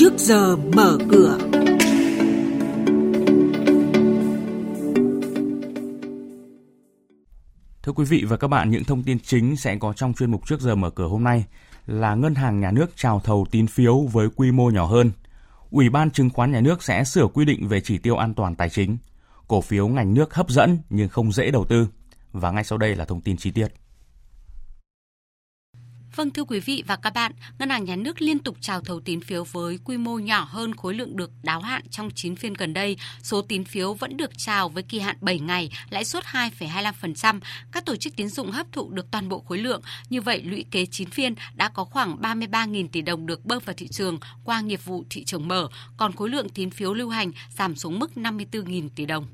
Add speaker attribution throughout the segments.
Speaker 1: trước giờ mở cửa.
Speaker 2: Thưa quý vị và các bạn, những thông tin chính sẽ có trong chuyên mục trước giờ mở cửa hôm nay là ngân hàng nhà nước chào thầu tín phiếu với quy mô nhỏ hơn. Ủy ban chứng khoán nhà nước sẽ sửa quy định về chỉ tiêu an toàn tài chính. Cổ phiếu ngành nước hấp dẫn nhưng không dễ đầu tư. Và ngay sau đây là thông tin chi tiết.
Speaker 3: Vâng thưa quý vị và các bạn, Ngân hàng Nhà nước liên tục chào thầu tín phiếu với quy mô nhỏ hơn khối lượng được đáo hạn trong 9 phiên gần đây. Số tín phiếu vẫn được chào với kỳ hạn 7 ngày, lãi suất 2,25%. Các tổ chức tín dụng hấp thụ được toàn bộ khối lượng. Như vậy, lũy kế 9 phiên đã có khoảng 33.000 tỷ đồng được bơm vào thị trường qua nghiệp vụ thị trường mở, còn khối lượng tín phiếu lưu hành giảm xuống mức 54.000 tỷ đồng.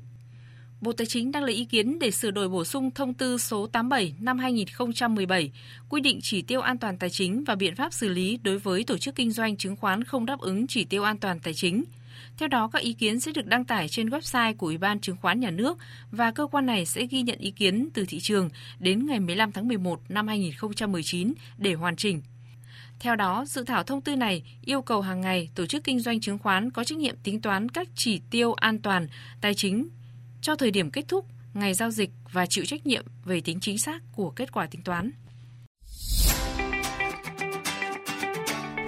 Speaker 4: Bộ Tài chính đang lấy ý kiến để sửa đổi bổ sung thông tư số 87 năm 2017 quy định chỉ tiêu an toàn tài chính và biện pháp xử lý đối với tổ chức kinh doanh chứng khoán không đáp ứng chỉ tiêu an toàn tài chính. Theo đó, các ý kiến sẽ được đăng tải trên website của Ủy ban Chứng khoán Nhà nước và cơ quan này sẽ ghi nhận ý kiến từ thị trường đến ngày 15 tháng 11 năm 2019 để hoàn chỉnh. Theo đó, dự thảo thông tư này yêu cầu hàng ngày tổ chức kinh doanh chứng khoán có trách nhiệm tính toán các chỉ tiêu an toàn tài chính cho thời điểm kết thúc ngày giao dịch và chịu trách nhiệm về tính chính xác của kết quả tính toán.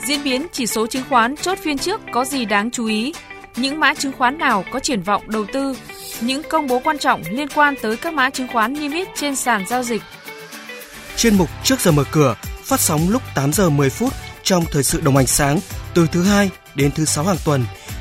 Speaker 4: Diễn biến chỉ số chứng khoán chốt phiên trước có gì đáng chú ý? Những mã chứng khoán nào có triển vọng đầu tư? Những công bố quan trọng liên quan tới các mã chứng khoán niêm yết trên sàn giao dịch.
Speaker 5: Chuyên mục Trước giờ mở cửa phát sóng lúc 8 giờ 10 phút trong thời sự đồng hành sáng từ thứ hai đến thứ sáu hàng tuần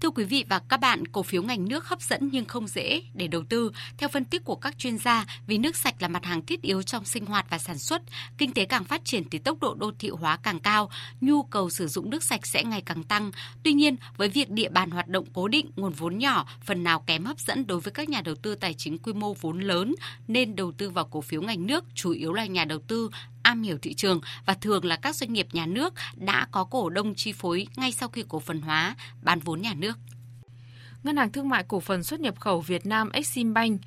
Speaker 3: Thưa quý vị và các bạn, cổ phiếu ngành nước hấp dẫn nhưng không dễ để đầu tư. Theo phân tích của các chuyên gia, vì nước sạch là mặt hàng thiết yếu trong sinh hoạt và sản xuất, kinh tế càng phát triển thì tốc độ đô thị hóa càng cao, nhu cầu sử dụng nước sạch sẽ ngày càng tăng. Tuy nhiên, với việc địa bàn hoạt động cố định, nguồn vốn nhỏ, phần nào kém hấp dẫn đối với các nhà đầu tư tài chính quy mô vốn lớn nên đầu tư vào cổ phiếu ngành nước chủ yếu là nhà đầu tư am hiểu thị trường và thường là các doanh nghiệp nhà nước đã có cổ đông chi phối ngay sau khi cổ phần hóa, bán vốn nhà nước.
Speaker 4: Ngân hàng Thương mại Cổ phần xuất nhập khẩu Việt Nam Eximbank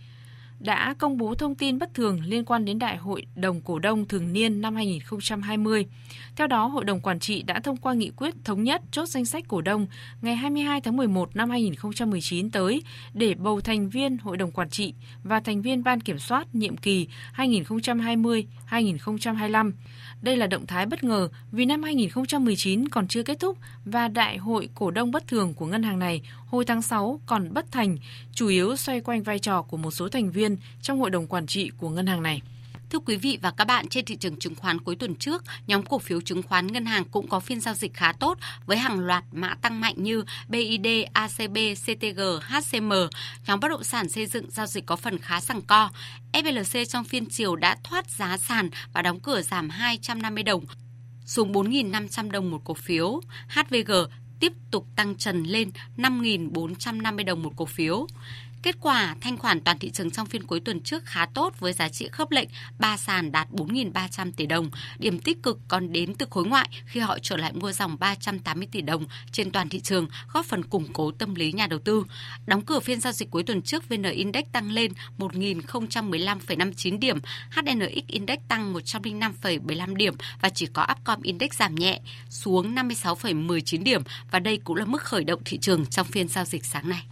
Speaker 4: đã công bố thông tin bất thường liên quan đến Đại hội đồng cổ đông thường niên năm 2020. Theo đó, Hội đồng Quản trị đã thông qua nghị quyết thống nhất chốt danh sách cổ đông ngày 22 tháng 11 năm 2019 tới để bầu thành viên Hội đồng Quản trị và thành viên Ban Kiểm soát nhiệm kỳ 2020-2025. Đây là động thái bất ngờ vì năm 2019 còn chưa kết thúc và đại hội cổ đông bất thường của ngân hàng này hồi tháng 6 còn bất thành, chủ yếu xoay quanh vai trò của một số thành viên viên trong hội đồng quản trị của ngân hàng này.
Speaker 3: Thưa quý vị và các bạn, trên thị trường chứng khoán cuối tuần trước, nhóm cổ phiếu chứng khoán ngân hàng cũng có phiên giao dịch khá tốt với hàng loạt mã tăng mạnh như BID, ACB, CTG, HCM. Nhóm bất động sản xây dựng giao dịch có phần khá sằng co. FLC trong phiên chiều đã thoát giá sàn và đóng cửa giảm 250 đồng xuống 4.500 đồng một cổ phiếu. HVG tiếp tục tăng trần lên 5.450 đồng một cổ phiếu. Kết quả, thanh khoản toàn thị trường trong phiên cuối tuần trước khá tốt với giá trị khớp lệnh ba sàn đạt 4.300 tỷ đồng. Điểm tích cực còn đến từ khối ngoại khi họ trở lại mua dòng 380 tỷ đồng trên toàn thị trường, góp phần củng cố tâm lý nhà đầu tư. Đóng cửa phiên giao dịch cuối tuần trước, VN Index tăng lên 1.015,59 điểm, HNX Index tăng 105,75 điểm và chỉ có Upcom Index giảm nhẹ xuống 56,19 điểm và đây cũng là mức khởi động thị trường trong phiên giao dịch sáng nay.